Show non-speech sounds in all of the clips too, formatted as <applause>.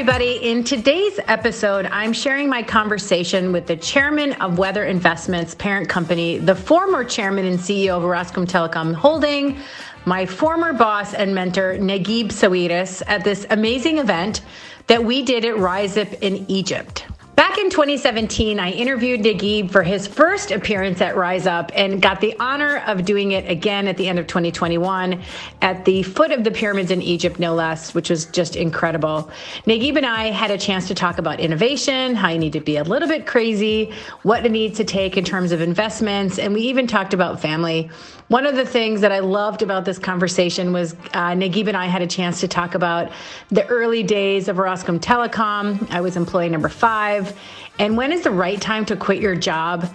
everybody. In today's episode, I'm sharing my conversation with the chairman of Weather Investments parent company, the former chairman and CEO of Orascom Telecom Holding, my former boss and mentor, Nagib Sawiris, at this amazing event that we did at RiseUp in Egypt. Back in 2017, I interviewed Negib for his first appearance at Rise Up and got the honor of doing it again at the end of 2021 at the foot of the pyramids in Egypt, no less, which was just incredible. Negib and I had a chance to talk about innovation, how you need to be a little bit crazy, what it needs to take in terms of investments, and we even talked about family. One of the things that I loved about this conversation was uh, Negib and I had a chance to talk about the early days of Orascom Telecom. I was employee number five. And when is the right time to quit your job?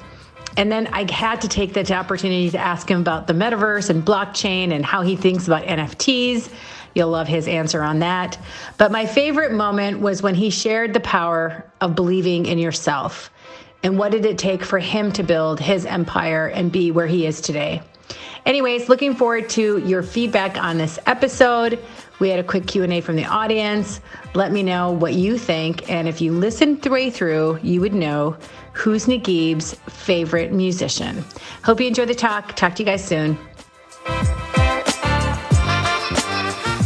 And then I had to take that opportunity to ask him about the metaverse and blockchain and how he thinks about NFTs. You'll love his answer on that. But my favorite moment was when he shared the power of believing in yourself and what did it take for him to build his empire and be where he is today. Anyways, looking forward to your feedback on this episode. We had a quick Q&A from the audience. Let me know what you think and if you listened the way through, you would know who's Negib's favorite musician. Hope you enjoy the talk. Talk to you guys soon.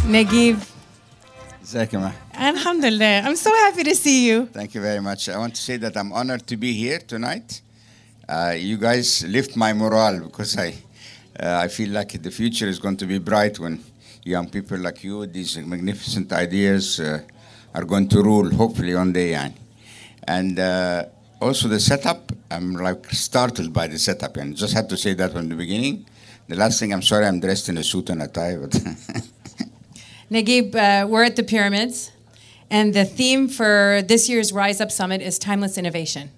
Negib. Zakima. Alhamdulillah. I'm so happy to see you. Thank you very much. I want to say that I'm honored to be here tonight. Uh, you guys lift my morale because I I feel like the future is going to be bright when young people like you, these magnificent ideas, uh, are going to rule, hopefully, one day. Yani. And uh, also the setup, I'm like startled by the setup, and just had to say that from the beginning. The last thing, I'm sorry, I'm dressed in a suit and a tie, but. <laughs> Negib, uh, we're at the pyramids, and the theme for this year's Rise Up Summit is timeless innovation.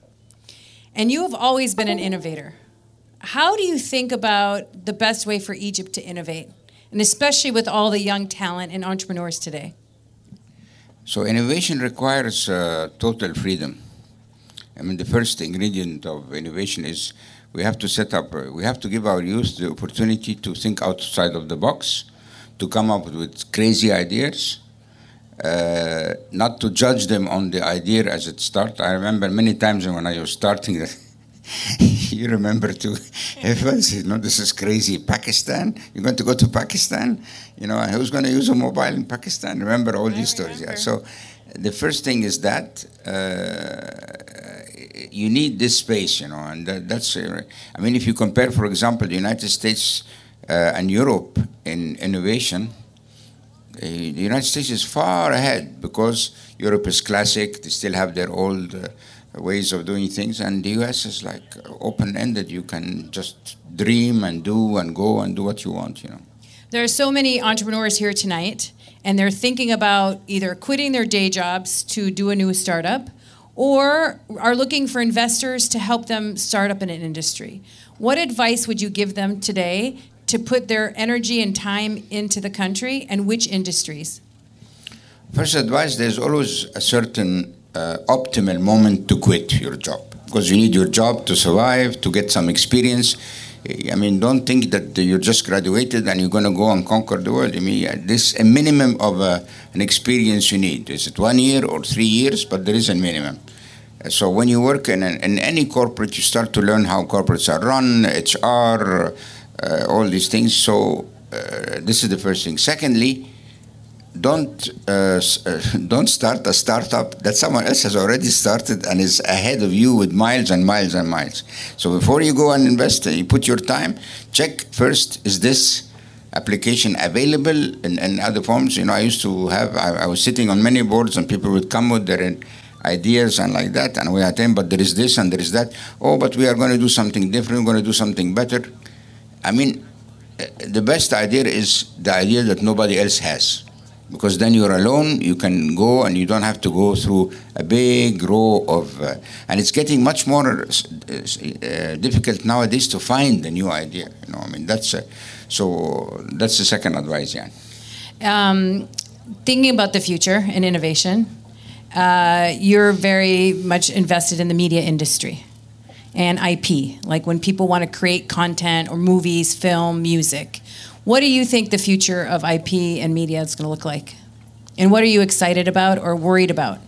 And you have always been an innovator. How do you think about the best way for Egypt to innovate, and especially with all the young talent and entrepreneurs today? So, innovation requires uh, total freedom. I mean, the first ingredient of innovation is we have to set up, uh, we have to give our youth the opportunity to think outside of the box, to come up with crazy ideas, uh, not to judge them on the idea as it starts. I remember many times when I was starting <laughs> <laughs> you remember too, everyone said, no, this is crazy. Pakistan? You're going to go to Pakistan? You know, who's going to use a mobile in Pakistan? Remember all I these remember. stories? Yeah. So the first thing is that uh, you need this space, you know, and that, that's, uh, I mean, if you compare, for example, the United States uh, and Europe in innovation, the United States is far ahead because Europe is classic, they still have their old uh, ways of doing things, and the US is like open ended. You can just dream and do and go and do what you want, you know. There are so many entrepreneurs here tonight, and they're thinking about either quitting their day jobs to do a new startup or are looking for investors to help them start up in an industry. What advice would you give them today to put their energy and time into the country and which industries? First advice there's always a certain uh, optimal moment to quit your job because you need your job to survive, to get some experience. I mean, don't think that you just graduated and you're going to go and conquer the world. I mean, this a minimum of uh, an experience you need. Is it one year or three years? But there is a minimum. So when you work in, an, in any corporate, you start to learn how corporates are run, HR, uh, all these things. So uh, this is the first thing. Secondly, don't uh, uh, <laughs> don't start a startup that someone else has already started and is ahead of you with miles and miles and miles. So before you go and invest, and you put your time. Check first: is this application available in, in other forms? You know, I used to have. I, I was sitting on many boards, and people would come with their ideas and like that, and we attend. But there is this and there is that. Oh, but we are going to do something different. We're going to do something better. I mean, uh, the best idea is the idea that nobody else has because then you're alone. You can go and you don't have to go through a big row of, uh, and it's getting much more uh, uh, difficult nowadays to find a new idea. You know, I mean that's uh, so that's the second advice. Yeah. Um, thinking about the future and innovation, uh, you're very much invested in the media industry and IP, like when people want to create content or movies, film, music. What do you think the future of IP and media is going to look like? And what are you excited about or worried about?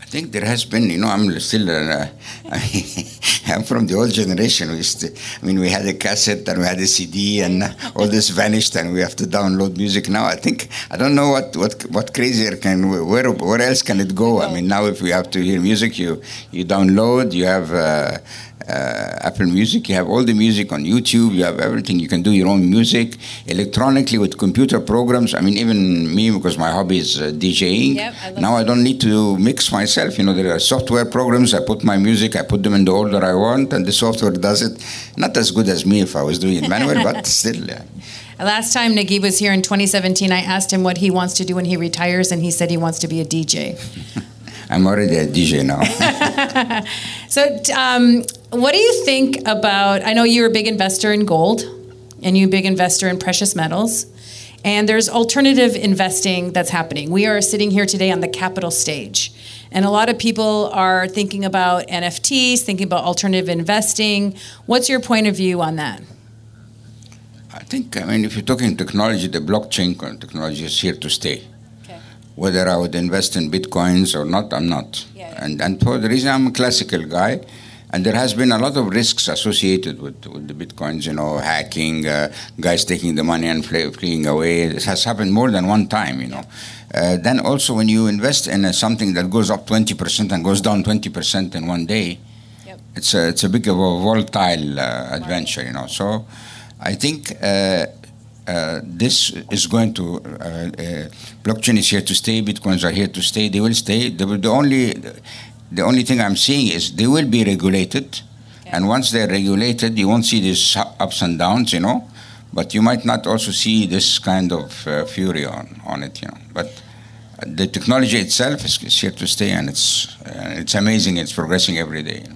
I think there has been, you know, I'm still, uh, <laughs> I'm from the old generation. We I mean, we had a cassette and we had a CD, and all this vanished, and we have to download music now. I think I don't know what what what crazier can where where else can it go? I mean, now if we have to hear music, you you download, you have. Uh, Apple Music. You have all the music on YouTube. You have everything. You can do your own music electronically with computer programs. I mean, even me, because my hobby is uh, DJing. Yep, I now I don't need to mix myself. You know, there are software programs. I put my music. I put them in the order I want, and the software does it. Not as good as me if I was doing it manual, but <laughs> still. Yeah. Last time Nagib was here in 2017, I asked him what he wants to do when he retires, and he said he wants to be a DJ. <laughs> I'm already a DJ now. <laughs> <laughs> so, um, what do you think about? I know you're a big investor in gold, and you're a big investor in precious metals. And there's alternative investing that's happening. We are sitting here today on the capital stage. And a lot of people are thinking about NFTs, thinking about alternative investing. What's your point of view on that? I think, I mean, if you're talking technology, the blockchain technology is here to stay. Whether I would invest in bitcoins or not, I'm not. Yeah. And, and for the reason I'm a classical guy, and there has been a lot of risks associated with, with the bitcoins, you know, hacking, uh, guys taking the money and fleeing away. This has happened more than one time, you know. Uh, then also when you invest in uh, something that goes up 20% and goes down 20% in one day, yep. it's, a, it's a big of a volatile uh, adventure, you know. So I think uh, this is going to uh, uh, blockchain is here to stay bitcoins are here to stay they will stay they will, the only the only thing I'm seeing is they will be regulated, and once they're regulated, you won't see these ups and downs, you know. But you might not also see this kind of uh, fury on, on it, you know. But the technology itself is, is here to stay, and it's uh, it's amazing. It's progressing every day.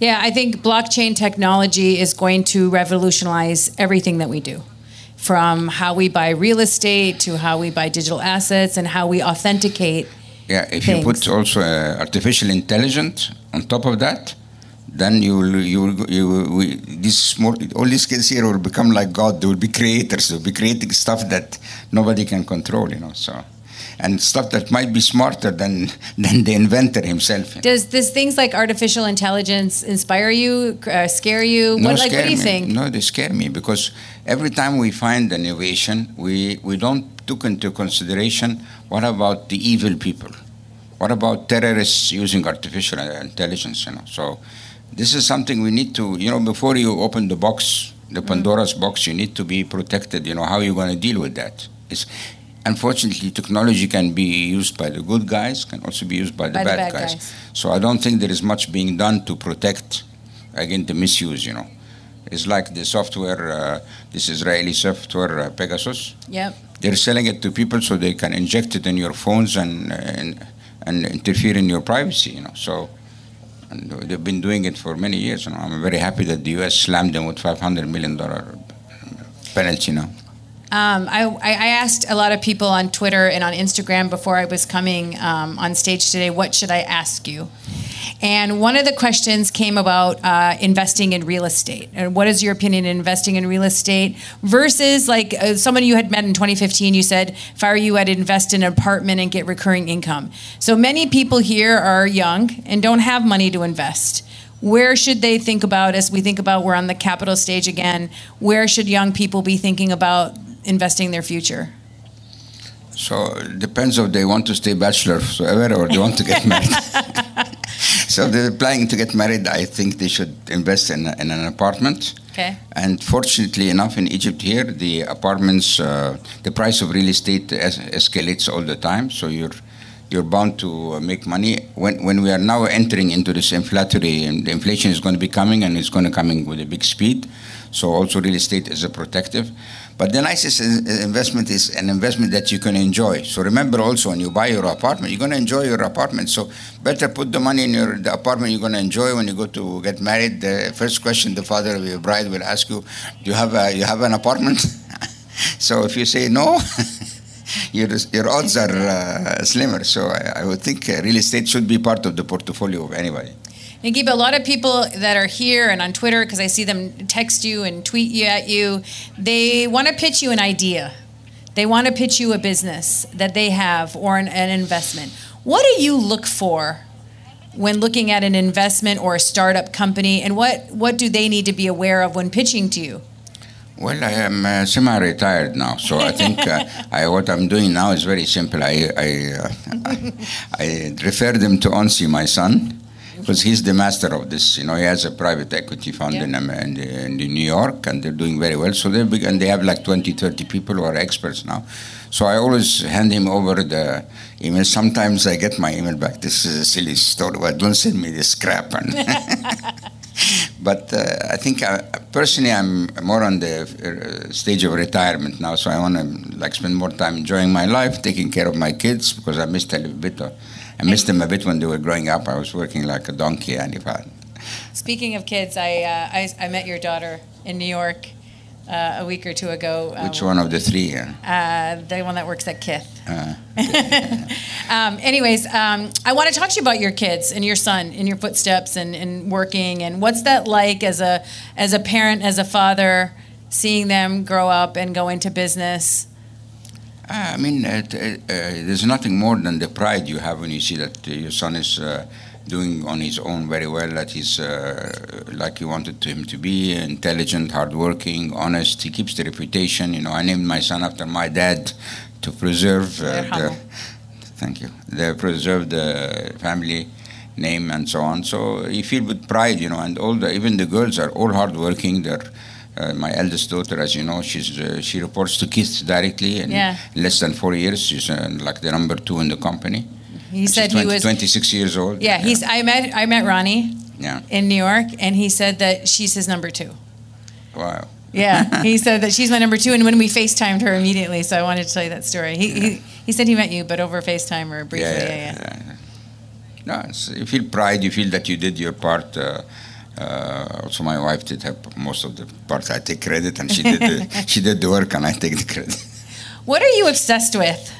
Yeah, I think blockchain technology is going to revolutionize everything that we do from how we buy real estate to how we buy digital assets and how we authenticate yeah, if things. you put also uh, artificial intelligence on top of that, then you will, you will, you will, we, this more, all these kids here will become like God. They will be creators. They will be creating stuff that nobody can control. You know, so and stuff that might be smarter than <laughs> than the inventor himself. Does this things like artificial intelligence inspire you, uh, scare you? No, what, like, what do you me. think? No, they scare me because every time we find an innovation, we we don't took into consideration what about the evil people? What about terrorists using artificial intelligence? You know, so this is something we need to, you know, before you open the box, the mm. Pandora's box, you need to be protected. You know, how are you going to deal with that? It's, unfortunately, technology can be used by the good guys, can also be used by the, by bad, the bad guys. guys. So I don't think there is much being done to protect against the misuse. You know, it's like the software, uh, this Israeli software uh, Pegasus. Yep. They're selling it to people so they can inject it in your phones and. and and interfere in your privacy. You know, so and they've been doing it for many years. You know, I'm very happy that the U.S. slammed them with 500 million dollar penalty. You know. Um, I, I, asked a lot of people on Twitter and on Instagram before I was coming um, on stage today, what should I ask you? And one of the questions came about uh, investing in real estate. And what is your opinion in investing in real estate versus like uh, someone you had met in 2015? You said, if I were you, I'd invest in an apartment and get recurring income. So many people here are young and don't have money to invest where should they think about as we think about we're on the capital stage again where should young people be thinking about investing their future so it depends if they want to stay bachelor forever or they want to get married <laughs> so they're planning to get married. I think they should invest in, in an apartment. Okay. And fortunately enough, in Egypt here, the apartments, uh, the price of real estate es- escalates all the time. So you're you're bound to uh, make money. When when we are now entering into this inflationary, and the inflation is going to be coming, and it's going to coming with a big speed. So also real estate is a protective. But the nicest investment is an investment that you can enjoy. So remember also when you buy your apartment, you're going to enjoy your apartment. So better put the money in your the apartment you're going to enjoy when you go to get married. The first question the father of your bride will ask you, "Do you have a you have an apartment?" <laughs> so if you say no. <laughs> your, your odds are uh, slimmer. So I, I would think uh, real estate should be part of the portfolio of anybody. Nagib, a lot of people that are here and on Twitter, because I see them text you and tweet you at you, they want to pitch you an idea. They want to pitch you a business that they have or an, an investment. What do you look for when looking at an investment or a startup company, and what, what do they need to be aware of when pitching to you? Well, I am uh, semi-retired now, so I think uh, <laughs> I, what I'm doing now is very simple. I I, uh, <laughs> I, I refer them to Onsi, my son, because he's the master of this. You know, he has a private equity fund Yeah. in, in, in New York, and they're doing very well. So they and they have like 20, 30 people who are experts now. So I always hand him over the email. Sometimes I get my email back. This is a silly story, but don't send me this crap. And <laughs> but uh, I think I, personally I'm more on the uh, stage of retirement now, so I want to like spend more time enjoying my life, taking care of my kids because I missed a little bit. Of, I missed them a bit when they were growing up. I was working like a donkey, and if I, Speaking of kids, I, uh, I, I met your daughter in New York uh, a week or two ago. uh, which one of the three? Uh, Uh, the one that works at Kith. uh, <laughs> Um, anyways, um, I want to talk to you about your kids and your son in your footsteps and, and working and what's that like as a as a parent, as a father, seeing them grow up and go into business. I mean, uh, t- uh, there's nothing more than the pride you have when you see that uh, your son is uh, doing on his own very well, that he's uh, like you wanted him to be, intelligent, hardworking, honest. He keeps the reputation. You know, I named my son after my dad to preserve uh, the. Thank you. They preserve the family name and so on. So you feel with pride, you know, and all the even the girls are all hardworking. They're uh, my eldest daughter, as you know, she's uh, she reports to Keith directly, and Yeah. in less than four years, she's uh, like the number two in the company. He And said she's he was 26 years old. Yeah, he's I met I met Ronnie yeah. in New York and he said that she's his number 2. Wow. Yeah, <laughs> he said that she's my number 2 and when we FaceTimed her immediately, so I wanted to tell you that story. He he, he said he met you but over FaceTime or briefly. Yeah, yeah. No, it's, you feel pride. You feel that you did your part. Uh, uh, also, my wife did her most of the parts. I take credit, and she did the, <laughs> she did the work, and I take the credit. What are you obsessed with?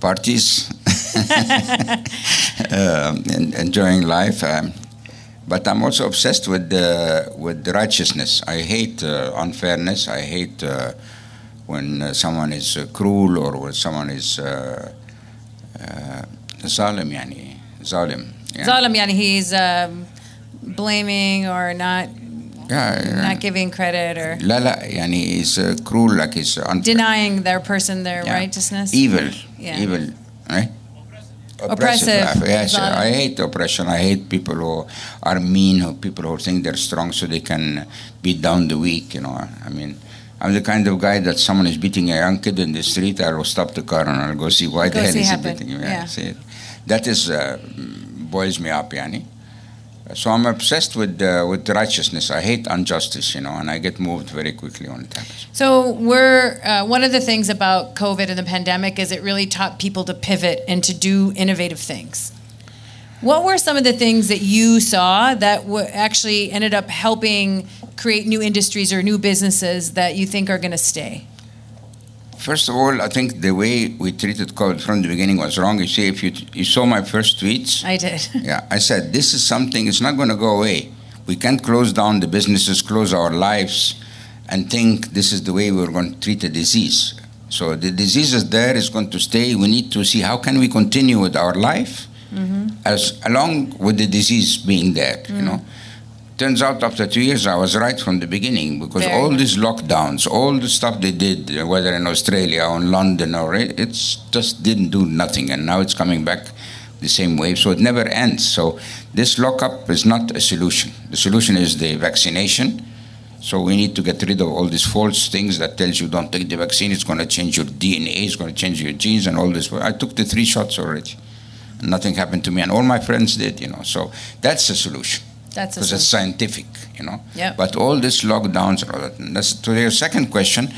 Parties, <laughs> um, and enjoying life. Um, but I'm also obsessed with the with righteousness. I hate uh, unfairness. I hate uh, when uh, someone is uh, cruel or when someone is uh, uh, zalim, yani zalim. Zalim yani he's um, blaming or not Yeah, yeah. not giving credit or لا لا يعني is uh, cruel like he's unfair. denying their person their Yeah. righteousness. evil Yeah. evil right Oppressive. yes Zalim. I hate oppression I hate people who are mean or people who think they're strong so they can beat down the weak you know I mean I'm the kind of guy that someone is beating a young kid in the street I will stop the car and I'll go see why Go the hell see is he happen. beating him Yeah. see it. that is uh, boils me up yani so I'm obsessed with uh, with righteousness. I hate injustice, you know, and I get moved very quickly on it. So we're uh, one of the things about COVID and the pandemic is it really taught people to pivot and to do innovative things. What were some of the things that you saw that w- actually ended up helping create new industries or new businesses that you think are going to stay? First of all, I think the way we treated COVID from the beginning was wrong. You see, if you, you saw my first tweets, I did. <laughs> yeah, I said this is something. It's not going to go away. We can't close down the businesses, close our lives, and think this is the way we're going to treat a disease. So the disease is there; it's going to stay. We need to see how can we continue with our life, mm-hmm. as along with the disease being there. You mm. know. Turns out after two years, I was right from the beginning because Very all these lockdowns, all the stuff they did, whether in Australia or in London, or it it's just didn't do nothing, and now it's coming back the same way. So it never ends. So this lockup is not a solution. The solution is the vaccination. So we need to get rid of all these false things that tells you don't take the vaccine. It's going to change your DNA. It's going to change your genes and all this. I took the three shots already. Nothing happened to me, and all my friends did. You know. So that's the solution That's a because it's scientific, you know. Yep. But all these lockdowns and all that. That's to your second question.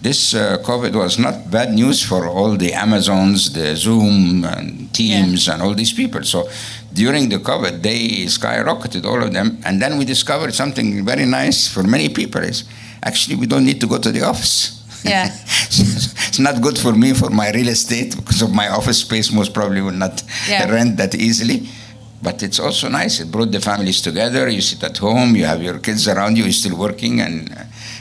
This uh, COVID was not bad news for all the Amazons, the Zoom and Teams and all these people. So during the COVID, they skyrocketed, all of them. And then we discovered something very nice for many people is actually we don't need to go to the office. Yeah. <laughs> it's not good for me for my real estate because of my office space most probably will not Yeah. rent that easily. But it's also nice. It brought the families together. You sit at home. You have your kids around you. You're still working, and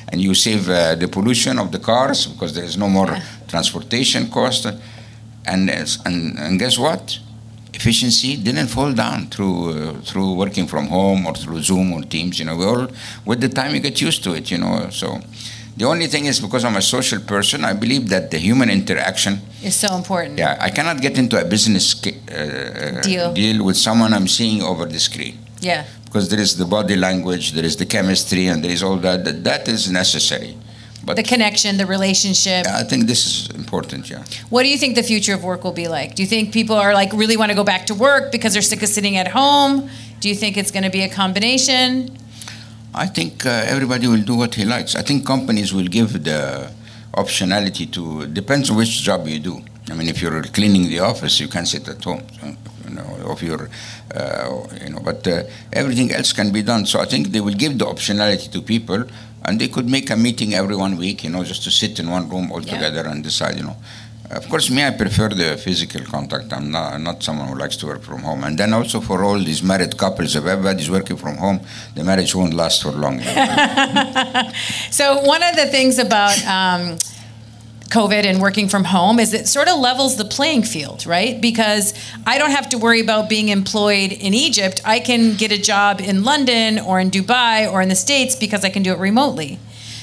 and you save uh, the pollution of the cars because there is no more yeah. transportation cost. And, and, and guess what? efficiency didn't fall down through uh, through working from home or through Zoom or Teams. You know, we all with the time you get used to it. You know, so the only thing is because I'm a social person, I believe that the human interaction is so important. Yeah, I cannot get into a business uh, deal. deal with someone I'm seeing over the screen. Yeah. Because there is the body language, there is the chemistry, and there is all that. That, that is necessary. But the connection, the relationship. I think this is important, yeah. What do you think the future of work will be like? Do you think people are like really want to go back to work because they're sick of sitting at home? Do you think it's going to be a combination? I think uh, everybody will do what he likes. I think companies will give the optionality to depends on which job you do. I mean, if you're cleaning the office, you can sit at home. You know, if you're, uh, you know, but uh, everything else can be done. So I think they will give the optionality to people, and they could make a meeting every one week. You know, just to sit in one room all yeah. together and decide. You know, of course, me, I prefer the physical contact. I'm not, not someone who likes to work from home. And then also for all these married couples, if everybody's working from home, the marriage won't last for long. <laughs> so one of the things about um, COVID and working from home is it sort of levels the playing field, right? Because I don't have to worry about being employed in Egypt. I can get a job in London or in Dubai or in the States because I can do it remotely.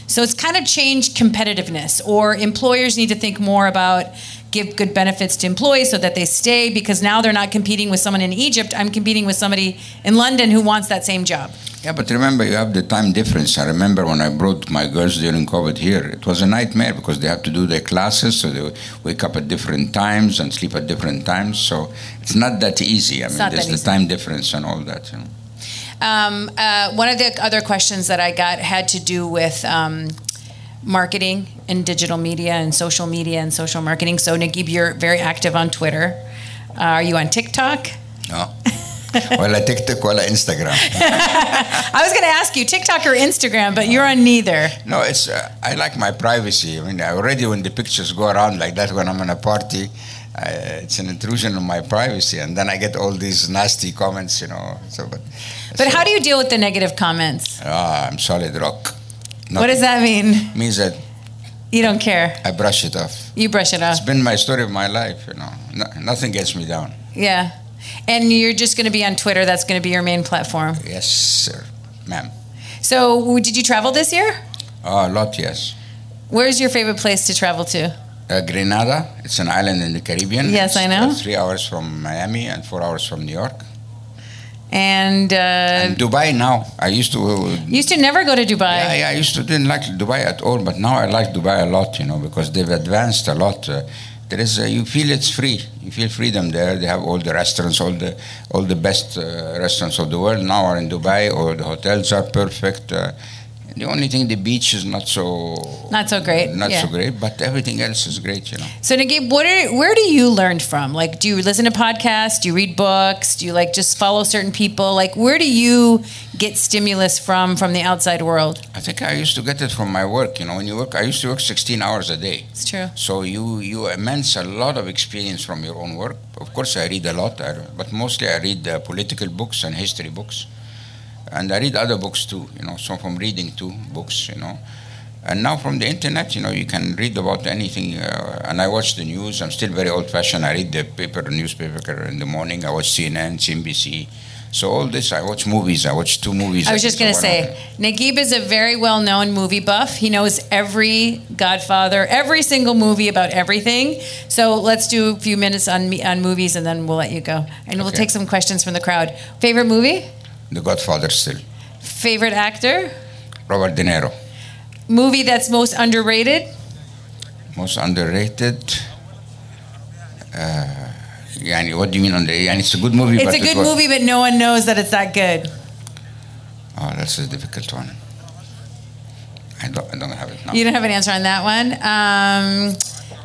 So it's kind of changed competitiveness, or employers need to think more about give good benefits to employees so that they stay because now they're not competing with someone in Egypt. I'm competing with somebody in London who wants that same job. Yeah, but remember, you have the time difference. I remember when I brought my girls during COVID here, it was a nightmare because they have to do their classes, so they wake up at different times and sleep at different times. So it's not that easy. I mean, there's the time difference and all that. You know. Um, uh, one of the other questions that I got had to do with um, marketing and digital media and social media and social marketing. So, Naguib, you're very active on Twitter. Uh, are you on TikTok? No. well, I TikTok, well, Instagram. <laughs> I was going to ask you TikTok or Instagram, but you're on neither. No, it's uh, I like my privacy. I mean, already when the pictures go around like that when I'm in a party, uh, it's an intrusion on my privacy, and then I get all these nasty comments, you know. So, but but so, how do you deal with the negative comments? Ah, I'm solid rock. Nothing. What does that mean? It Means that you don't care. I brush it off. You brush it off. It's been my story of my life, you know. No, nothing gets me down. Yeah, and you're just going to be on Twitter. That's going to be your main platform. Yes, sir, ma'am. So, did you travel this year? Oh, a lot, yes. Where's your favorite place to travel to? Uh, Grenada. It's an island in the Caribbean. Yes, it's, I know. Uh, three hours from Miami and four hours from New York. And, uh, and, Dubai now. I used to. Uh, used to never go to Dubai. Yeah, yeah, I used to didn't like Dubai at all, but now I like Dubai a lot. You know, because they've advanced a lot. Uh, there is you feel it's free. You feel freedom there. They have all the restaurants, all the all the best uh, restaurants of the world now are in Dubai, All the hotels are perfect. The only thing, the beach is not so not so great. Not yeah. so great, but everything else is great, you know. So Naguib, what are, where do you learn from? Like, do you listen to podcasts? Do you read books? Do you like just follow certain people? Like, where do you get stimulus from from the outside world? I think I used to get it from my work. You know, when you work, I used to work 16 hours a day. It's true. So you you immense a lot of experience from your own work. Of course, I read a lot, but mostly I read uh, political books and history books and I read other books too, you know, so from reading too, books, you know. And now from the internet, you know, you can read about anything. Uh, and I watch the news. I'm still very old fashioned. I read the paper, newspaper in the morning. I watch CNN, CNBC. So all this, I watch movies. I watch two movies. I was just going to say, Naguib is a very well-known movie buff. He knows every Godfather, every single movie about everything. So let's do a few minutes on on movies, and then we'll let you go. And we'll take some questions from the crowd. Favorite movie? The Godfather still. Favorite actor? Robert De Niro. Movie that's most underrated? Most underrated. Uh, yani, what do you mean under? Yani it's a good movie. It's a good movie, but no one knows that it's that good. Oh, that's a difficult one. I don't, I don't have it now. You don't have an answer on that one. Um,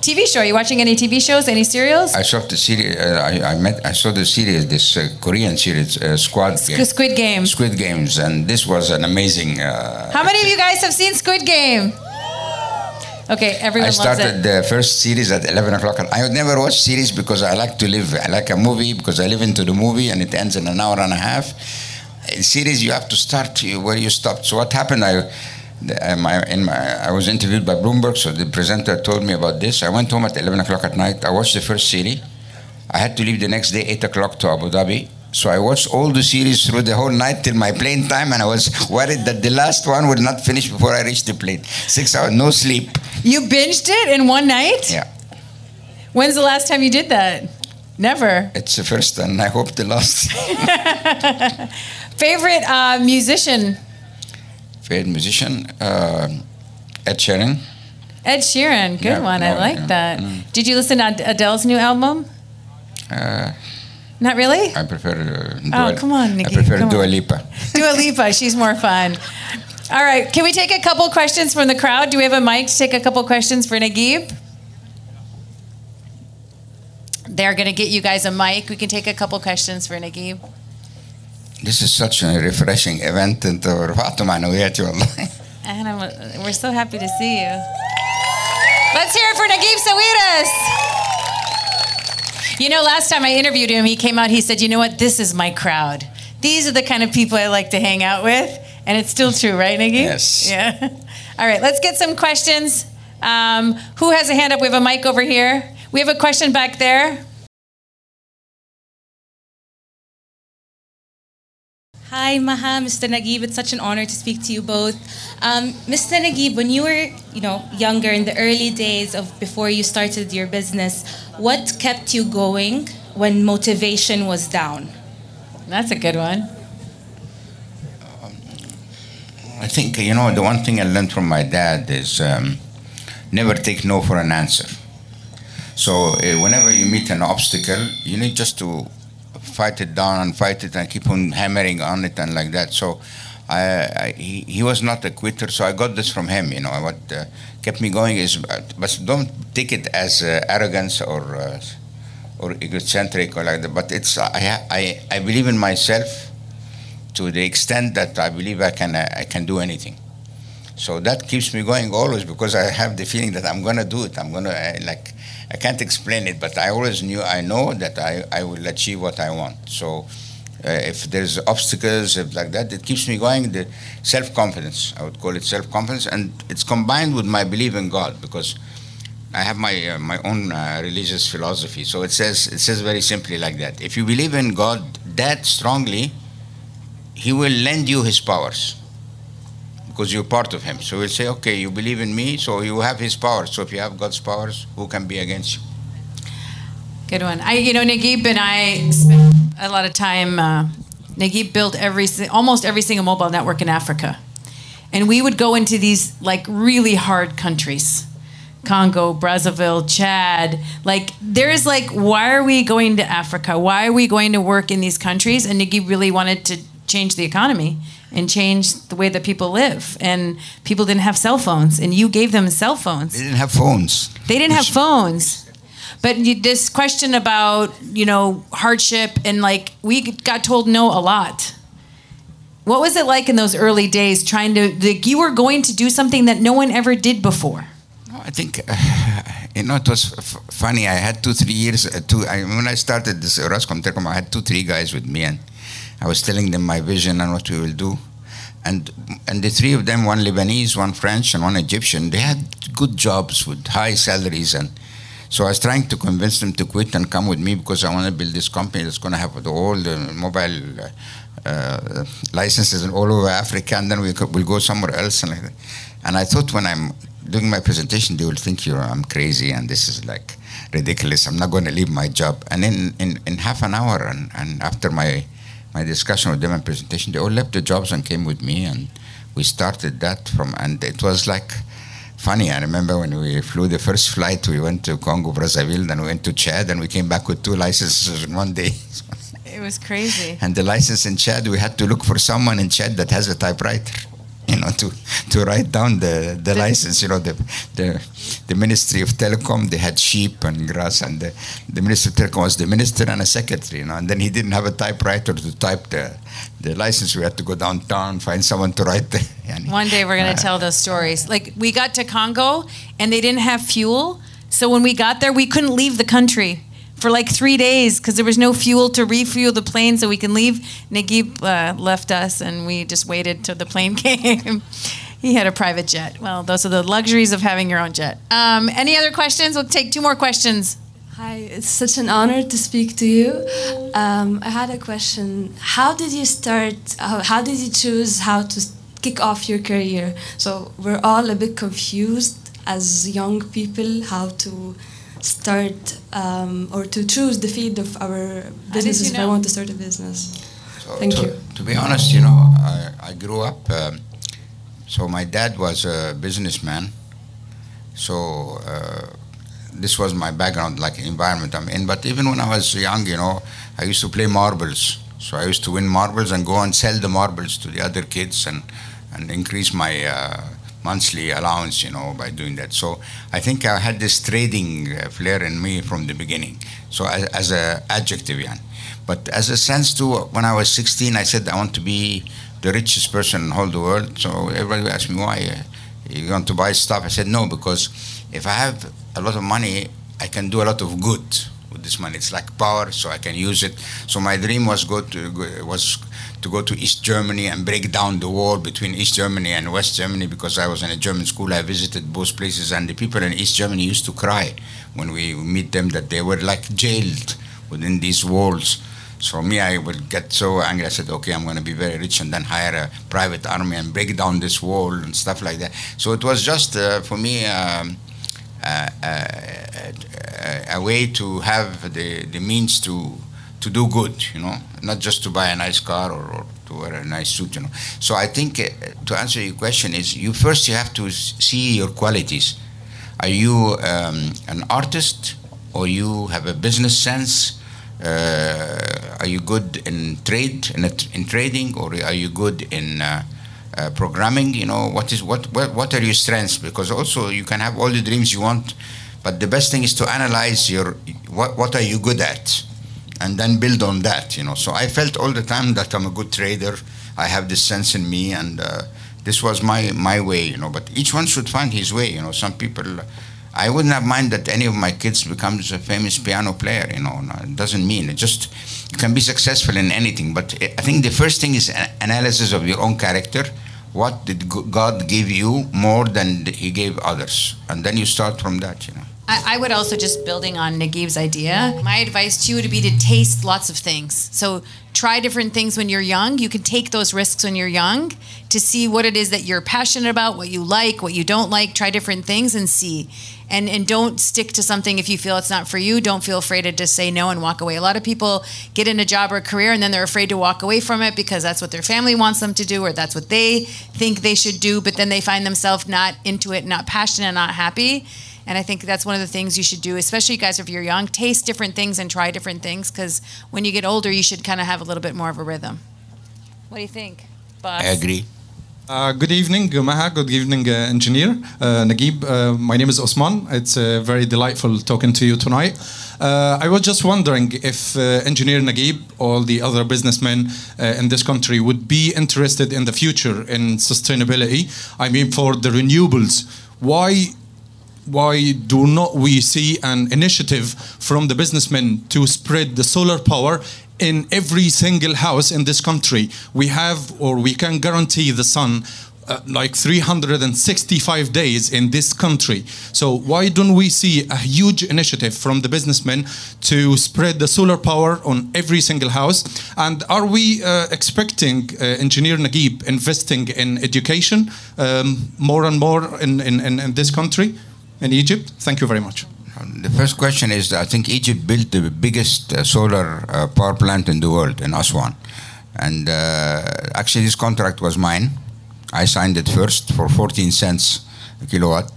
TV show. Are you watching any TV shows? Any serials? I saw the series. Uh, I, I met. I saw the series. This uh, Korean series, uh, Squad Game. Squid Game. Squid Games, and this was an amazing. Uh, How many of you guys have seen Squid Game? Okay, everyone I started the first series at 11 o'clock. I would never watch series because I like to live. I like a movie because I live into the movie and it ends in an hour and a half. In series, you have to start where you stopped. So what happened? I The, uh, my, in my, I was interviewed by Bloomberg, so the presenter told me about this. I went home at 11 o'clock at night. I watched the first series. I had to leave the next day, 8 o'clock to Abu Dhabi. So I watched all the series through the whole night till my plane time, and I was worried that the last one would not finish before I reached the plane. Six hours, no sleep. You binged it in one night? Yeah. When's the last time you did that? Never. It's the first, and I hope the last. <laughs> Favorite uh, musician? Favorite musician? Uh, Ed Sheeran. Ed Sheeran. Good Yeah, one. I like yeah. that. Mm. Did you listen to Adele's new album? Uh, Not really? I prefer. Uh, Oh, Dua- come on, Nikki, I prefer come Dua. Lipa. <laughs> Dua Lipa. She's more fun. All right. Can we take a couple questions from the crowd? Do we have a mic to take a couple questions for Naguib? They're going to get you guys a mic. We can take a couple questions for Naguib. This is such a refreshing event انت رفعتوا معنوياتي والله. And I'm, we're so happy to see you. Let's hear it for Naguib Sawiris. You know, last time I interviewed him, he came out, he said, You know what? This is my crowd. These are the kind of people I like to hang out with. And it's still true, right, Naguib? Yes. Yeah. <laughs> All right, let's get some questions. Um, who has a hand up? We have a mic over here. We have a question back there. Hi, Maha, Mr. Nagib. It's such an honor to speak to you both. Um, Mr. Nagib, when you were, you know, younger in the early days of before you started your business, what kept you going when motivation was down? That's a good one. I think you know the one thing I learned from my dad is um, never take no for an answer. So uh, whenever you meet an obstacle, you need just to fight it down and fight it and keep on hammering on it and like that. So I, I he, he was not a quitter. So I got this from him. You know what uh, kept me going is, uh, but don't take it as uh, arrogance or uh, or egocentric or like that. But it's I I I believe in myself to the extent that I believe I can I can do anything. So that keeps me going always because I have the feeling that I'm gonna do it. I'm gonna I, like I can't explain it, but I always knew I know that I, I will achieve what I want. So uh, if there's obstacles if like that, it keeps me going. The self confidence I would call it self confidence, and it's combined with my belief in God because. I have my uh, my own uh, religious philosophy. So it says it says very simply like that. If you believe in God that strongly, He will lend you His powers because you're part of Him. So He'll say, "Okay, you believe in me, so you have His powers. So if you have God's powers, who can be against you?" Good one. I, you know, Naguib and I spent a lot of time. Uh, Naguib built every, almost every single mobile network in Africa, and we would go into these like really hard countries, Congo, Brazzaville, Chad. Like, there's like, why are we going to Africa? Why are we going to work in these countries? And Naguib really wanted to change the economy and change the way that people live. And people didn't have cell phones, and you gave them cell phones. They didn't have phones. They didn't have phones. But you, this question about you know hardship and like we got told no a lot. What was it like in those early days trying to like you were going to do something that no one ever did before? No, I think uh, <sighs> you know it was f- funny. I had two, three years. Uh, two. I, when I started this Orascom Telecom, I had two, three guys with me, and I was telling them my vision and what we will do. And and the three of them, one Lebanese, one French, and one Egyptian, they had good jobs with high salaries, and so I was trying to convince them to quit and come with me because I want to build this company that's going to have all the mobile. Uh, uh, licenses all over Africa, and then we could, we'll go somewhere else. And, like and I thought when I'm doing my presentation, they will think you're I'm crazy and this is like ridiculous. I'm not going to leave my job. And in, in, in half an hour, and, and after my my discussion with them and presentation, they all left their jobs and came with me, and we started that from. And it was like funny. I remember when we flew the first flight, we went to Congo Brazzaville, then we went to Chad, and we came back with two licenses in one day. It was crazy. And the license in Chad, we had to look for someone in Chad that has a typewriter, you know, to, to write down the, the license. You know, the, the the Ministry of Telecom, they had sheep and grass, and the, the Minister of Telecom was the minister and a secretary, you know, and then he didn't have a typewriter to type the, the license. We had to go downtown, find someone to write the. <laughs> yani. One day we're going to uh, tell those stories. Like we got to Congo and they didn't have fuel. So when we got there, we couldn't leave the country for like three days because there was no fuel to refuel the plane so we can leave. Naguib uh, left us and we just waited till the plane <laughs> came. He had a private jet. Well, those are the luxuries of having your own jet. Um, any other questions? We'll take two more questions. Hi, it's such an honor to speak to you. Um, I had a question. How did you start? How, how did you choose how to kick off your career? So we're all a bit confused as young people how to start um, or to choose the field of our businesses you if I want to start a business. So Thank to, you. To be honest, you know, I, I grew up. Um, so my dad was a businessman. So uh, this was my background, like environment I'm in. But even when I was young, you know, I used to play marbles. So I used to win marbles and go and sell the marbles to the other kids and and increase my uh, monthly allowance, you know, by doing that. So I think I had this trading uh, flair in me from the beginning. So as, as a adjective, yeah. But as a sense too, when I was 16, I said I want to be the richest person in all the world. So everybody asked me why uh, you want to buy stuff. I said no because if I have a lot of money, I can do a lot of good with this money. It's like power, so I can use it. So my dream was go to was to go to East Germany and break down the wall between East Germany and West Germany because I was in a German school. I visited both places, and the people in East Germany used to cry when we meet them that they were like jailed within these walls. So me, I would get so angry. I said, "Okay, I'm going to be very rich, and then hire a private army and break down this wall and stuff like that." So it was just uh, for me. Um, uh, a way to have the, the means to to do good, you know, not just to buy a nice car or, or to wear a nice suit, you know. So I think uh, to answer your question is you first you have to see your qualities. Are you um, an artist or you have a business sense? Uh, are you good in trade in, in trading or are you good in uh, uh, programming? You know what is what, what what are your strengths? Because also you can have all the dreams you want, but the best thing is to analyze your what what are you good at, and then build on that. You know. So I felt all the time that I'm a good trader. I have this sense in me, and uh, this was my my way. You know. But each one should find his way. You know. Some people. I wouldn't have mind that any of my kids becomes a famous piano player. You know, no, it doesn't mean it just you can be successful in anything. But I think the first thing is an analysis of your own character. What did God give you more than He gave others, and then you start from that. You know. I, would also just building on Nagib's idea. My advice to you would be to taste lots of things. So try different things when you're young. You can take those risks when you're young to see what it is that you're passionate about, what you like, what you don't like. Try different things and see. And and don't stick to something if you feel it's not for you. Don't feel afraid to just say no and walk away. A lot of people get in a job or a career and then they're afraid to walk away from it because that's what their family wants them to do or that's what they think they should do. But then they find themselves not into it, not passionate, not happy. And I think that's one of the things you should do, especially you guys if you're young. Taste different things and try different things because when you get older, you should kind of have a little bit more of a rhythm. What do you think, boss? I agree. Uh, good evening, Maha. Good evening, uh, engineer uh, Nagib. Uh, my name is Osman. It's uh, very delightful talking to you tonight. Uh, I was just wondering if engineer Nagib, or the other businessmen in this country, would be interested in the future in sustainability. I mean, for the renewables. Why why do not we see an initiative from the businessmen to spread the solar power in every single house in this country? We have, or we can guarantee the sun. Uh, like 365 days in this country. So why don't we see a huge initiative from the businessmen to spread the solar power on every single house? And are we uh, expecting uh, Engineer Nagib investing in education um, more and more in, in, in this country? in Egypt? Thank you very much. The first question is I think Egypt built the biggest uh, solar uh, power plant in the world in Aswan. And uh, actually, this contract was mine. I signed it first for 14 cents a kilowatt.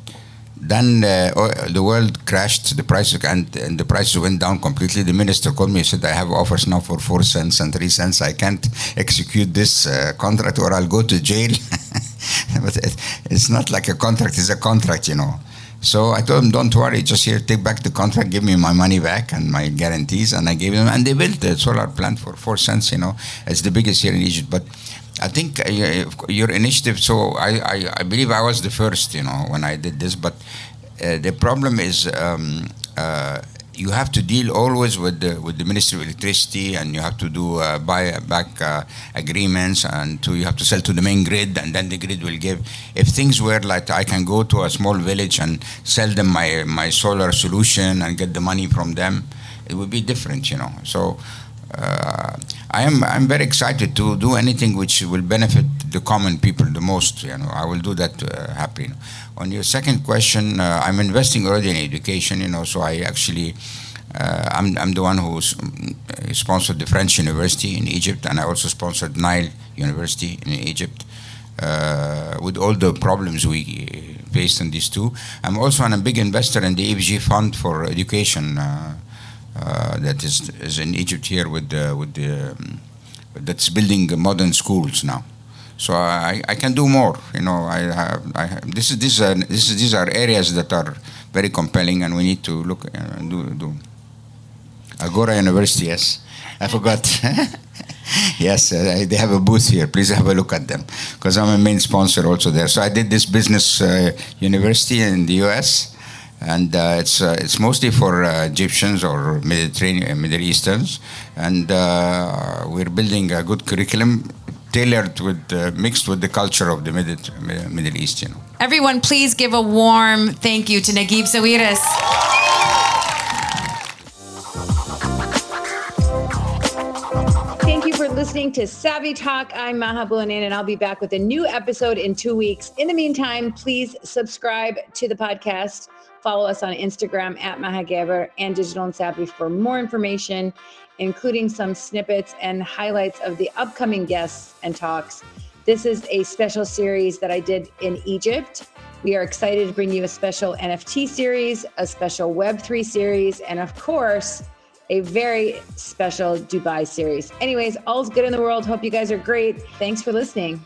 Then uh, the world crashed, the prices and, and the prices went down completely. The minister called me and said, "I have offers now for four cents and three cents. I can't execute this uh, contract, or I'll go to jail." <laughs> but it, it's not like a contract; it's a contract, you know. So I told them, "Don't worry, just here, take back the contract, give me my money back and my guarantees." And I gave them, and they built the solar plant for four cents. You know, it's the biggest here in Egypt, but. I think uh, your initiative. So I, I, I believe I was the first, you know, when I did this. But uh, the problem is um, uh, you have to deal always with the with the Ministry of Electricity, and you have to do uh, buy back uh, agreements, and to you have to sell to the main grid, and then the grid will give. If things were like I can go to a small village and sell them my my solar solution and get the money from them, it would be different, you know. So. Uh, I am I'm very excited to do anything which will benefit the common people the most. You know, I will do that uh, happily. On your second question, uh, I'm investing already in education. You know, so I actually. Uh, I'm, I'm the one who uh, sponsored the French University in Egypt, and I also sponsored Nile University in Egypt. Uh, with all the problems we faced in these two, I'm also a big investor in the EFG Fund for Education uh, uh, that is, is in Egypt here with the, with the um, that's building modern schools now. So I, I can do more. You know, I have, I have, this is this are this is, these are areas that are very compelling, and we need to look and do do. Agora University, yes, I forgot. <laughs> yes, uh, they have a booth here. Please have a look at them because I'm a main sponsor also there. So I did this business uh, university in the U.S. And uh, it's uh, it's mostly for uh, Egyptians or Mediterranean Middle Easterns, and uh, we're building a good curriculum tailored with uh, mixed with the culture of the Middle, Middle East. You know. Everyone, please give a warm thank you to Naguib Sawiris. Thank you for listening to Savvy Talk. I'm Maha Abouelenein, and I'll be back with a new episode in two weeks. In the meantime, please subscribe to the podcast. Follow us on Instagram at Mahagaber and Digital and Savvy for more information, including some snippets and highlights of the upcoming guests and talks. This is a special series that I did in Egypt. We are excited to bring you a special NFT series, a special Web3 series, and of course, a very special Dubai series. Anyways, all's good in the world. Hope you guys are great. Thanks for listening.